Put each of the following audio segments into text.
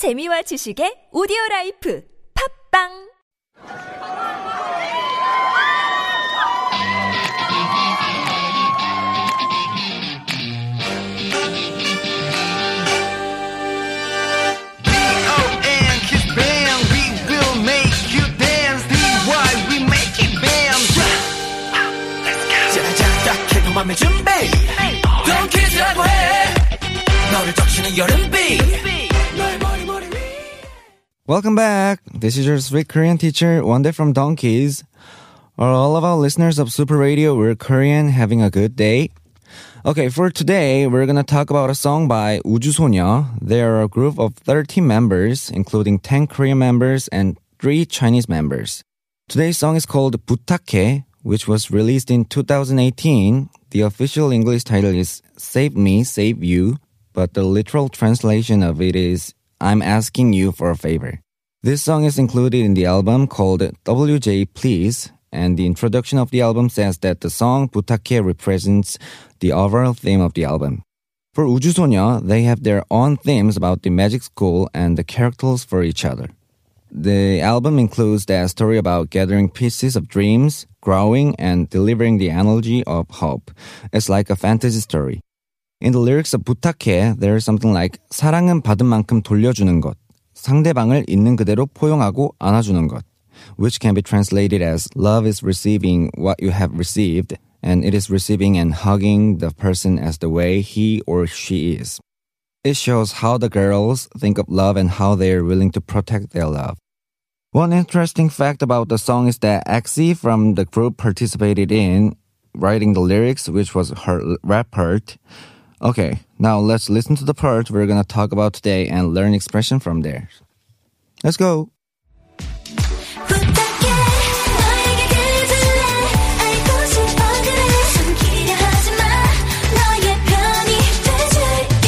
재미와 지식의 오디오 라이프. 팝빵 Welcome back. This is your sweet Korean teacher, Wanda from Donkeys. Are all of our listeners of Super Radio, Real Korean, having a good day? Okay, for today, we're gonna talk about a song by 우주소녀. They are a group of 13 members, including 10 Korean members and 3 Chinese members. Today's song is called 부탁해, which was released in 2018. The official English title is Save Me, Save You, but the literal translation of it is I'm asking you for a favor. This song is included in the album called WJ Please, and the introduction of the album says that the song 부탁해 represents the overall theme of the album. For 우주소녀, they have their own themes about the magic school and the characters for each other. The album includes the story about gathering pieces of dreams, growing, and delivering the energy of hope. It's like a fantasy story. In the lyrics of 부탁해, there's something like 사랑은 받은 만큼 돌려주는 것, 상대방을 있는 그대로 포용하고 안아주는 것, which can be translated as love is receiving what you have received, and it is receiving and hugging the person as the way he or she is. It shows how the girls think of love and how they are willing to protect their love. One interesting fact about the song is that Exy from the group participated in writing the lyrics, which was her rap part. Okay, now let's listen to the part we're gonna talk about today and learn expression from there. Let's go. 부탁해 너에게 그질래 알고 싶어 그래 숨기려 하지마 너의 편이 돼줄게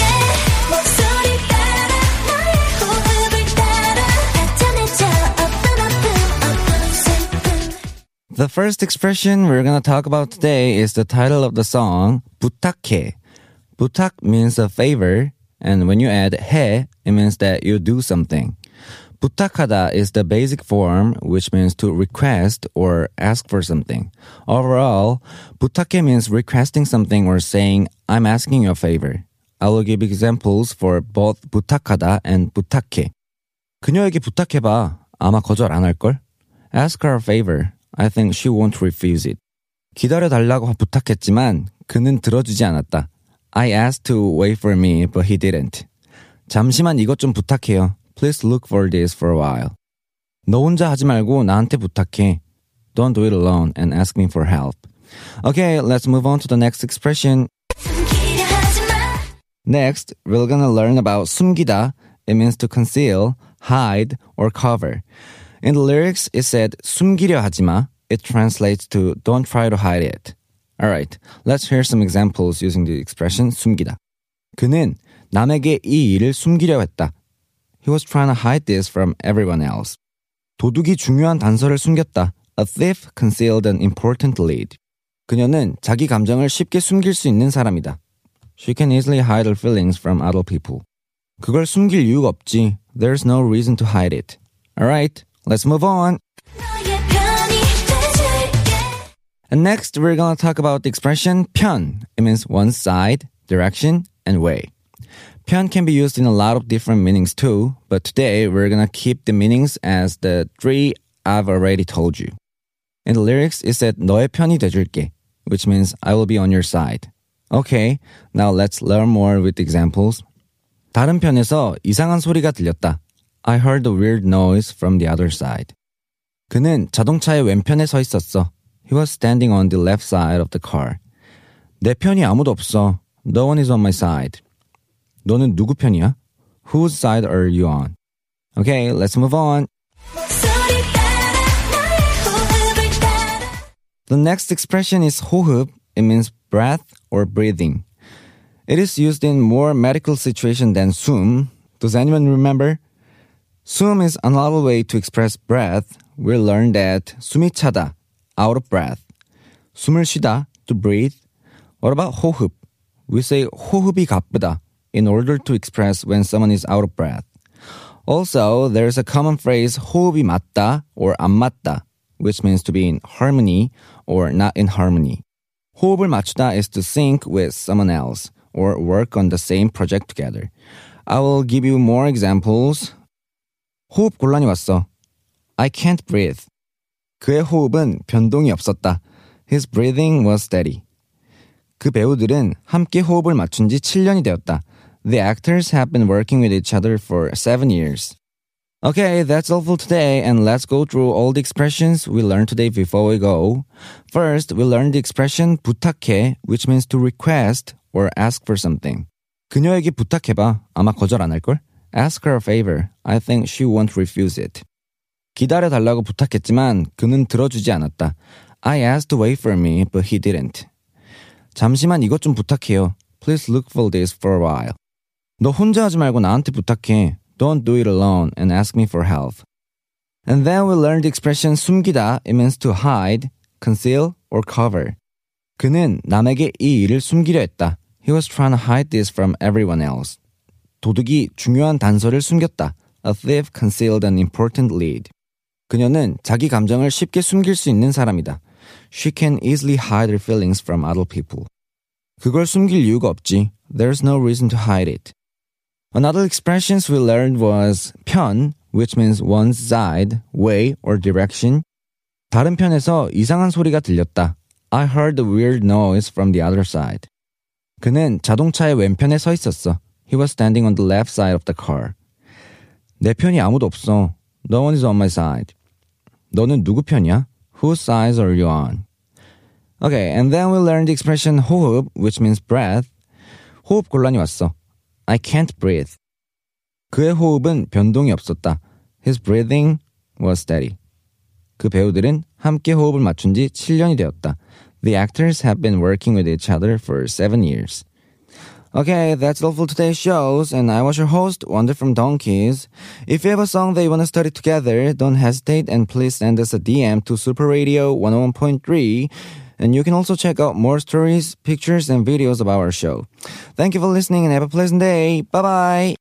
목소리 따라 너의 호흡을 따라 나타내줘 어떤 아픔 어떤 슬픔 The first expression we're gonna talk about today is the title of the song, 부탁해. 부탁 means a favor, and when you add 해, it means that you do something. 부탁하다 is the basic form, which means to request or ask for something. Overall, 부탁해 means requesting something or saying, I'm asking you a favor. I will give examples for both 부탁하다 and 부탁해. 그녀에게 부탁해봐. 아마 거절 안 할걸? Ask her a favor. I think she won't refuse it. 기다려달라고 부탁했지만 그는 들어주지 않았다. I asked to wait for me, but he didn't. 잠시만 이것 좀 부탁해요. Please look for this for a while. 너 혼자 하지 말고 나한테 부탁해. Don't do it alone and ask me for help. Okay, let's move on to the next expression. 숨기려 하지마 Next, we're gonna learn about 숨기다. It means to conceal, hide, or cover. In the lyrics, it said 숨기려 하지마. It translates to don't try to hide it. Alright, let's hear some examples using the expression 숨기다. 그는 남에게 이 일을 숨기려 했다. He was trying to hide this from everyone else. 도둑이 중요한 단서를 숨겼다. A thief concealed an important lead. 그녀는 자기 감정을 쉽게 숨길 수 있는 사람이다. She can easily hide her feelings from other people. 그걸 숨길 이유가 없지. There's no reason to hide it. Alright, let's move on. 너의 편이 돼줄게 And next, we're gonna talk about the expression 편. It means one side, direction, and way. 편 can be used in a lot of different meanings too, but today we're gonna keep the meanings as the three I've already told you. In the lyrics, it said 너의 편이 돼줄게, which means I will be on your side. Okay, now let's learn more with examples. 다른 편에서 이상한 소리가 들렸다. I heard a weird noise from the other side. 그는 자동차의 왼편에 서 있었어. He was standing on the left side of the car. 내 편이 아무도 없어. No one is on my side. 너는 누구 편이야? Whose side are you on? Okay, let's move on. 목소리 따라 너의 호흡을 따라 The next expression is 호흡. It means breath or breathing. It is used in more medical situation than 숨. Does anyone remember? 숨 is another way to express breath. We learned that 숨이 차다, out of breath. 숨을 쉬다, to breathe. What about 호흡? We say 호흡이 가쁘다 in order to express when someone is out of breath. Also, there's a common phrase 호흡이 맞다 or 안 맞다, which means to be in harmony or not in harmony. 호흡을 맞추다 is to sync with someone else or work on the same project together. I will give you more examples. 호흡 곤란이 왔어. I can't breathe. 그의 호흡은 변동이 없었다. His breathing was steady. 그 배우들은 함께 호흡을 맞춘 지 7년이 되었다. The actors have been working with each other for seven years. Okay, that's all for today, and let's go through all the expressions we learned today before we go. First, we learned the expression 부탁해, which means to request or ask for something. 그녀에게 부탁해봐. 아마 거절 안 할걸? Ask her a favor. I think she won't refuse it. 기다려달라고 부탁했지만 그는 들어주지 않았다. I asked to wait for me, but he didn't. 잠시만 이것 좀 부탁해요. Please look for this for a while. 너 혼자 하지 말고 나한테 부탁해. Don't do it alone and ask me for help. And then we learned the expression 숨기다. It means to hide, conceal, or cover. 그는 남에게 이 일을 숨기려 했다. He was trying to hide this from everyone else. 도둑이 중요한 단서를 숨겼다. A thief concealed an important lead. 그녀는 자기 감정을 쉽게 숨길 수 있는 사람이다. She can easily hide her feelings from other people. 그걸 숨길 이유가 없지. There's no reason to hide it. Another expressions we learned was 편, which means one's side, way, or direction. 다른 편에서 이상한 소리가 들렸다. I heard a weird noise from the other side. 그는 자동차의 왼편에 서 있었어. He was standing on the left side of the car. 내 편이 아무도 없어. No one is on my side. 너는 누구 편이야? Whose side are you on? Okay, and then we learned the expression 호흡, which means breath. 호흡 곤란이 왔어. I can't breathe. 그의 호흡은 변동이 없었다. His breathing was steady. 그 배우들은 함께 호흡을 맞춘 지 7년이 되었다. The actors have been working with each other for seven years. Okay, that's all for today's shows, and I was your host, Wonder from Donkeys. If you have a song that you want to study together, don't hesitate and please send us a DM to Super Radio 101.3. And you can also check out more stories, pictures, and videos about our show. Thank you for listening and have a pleasant day. Bye bye.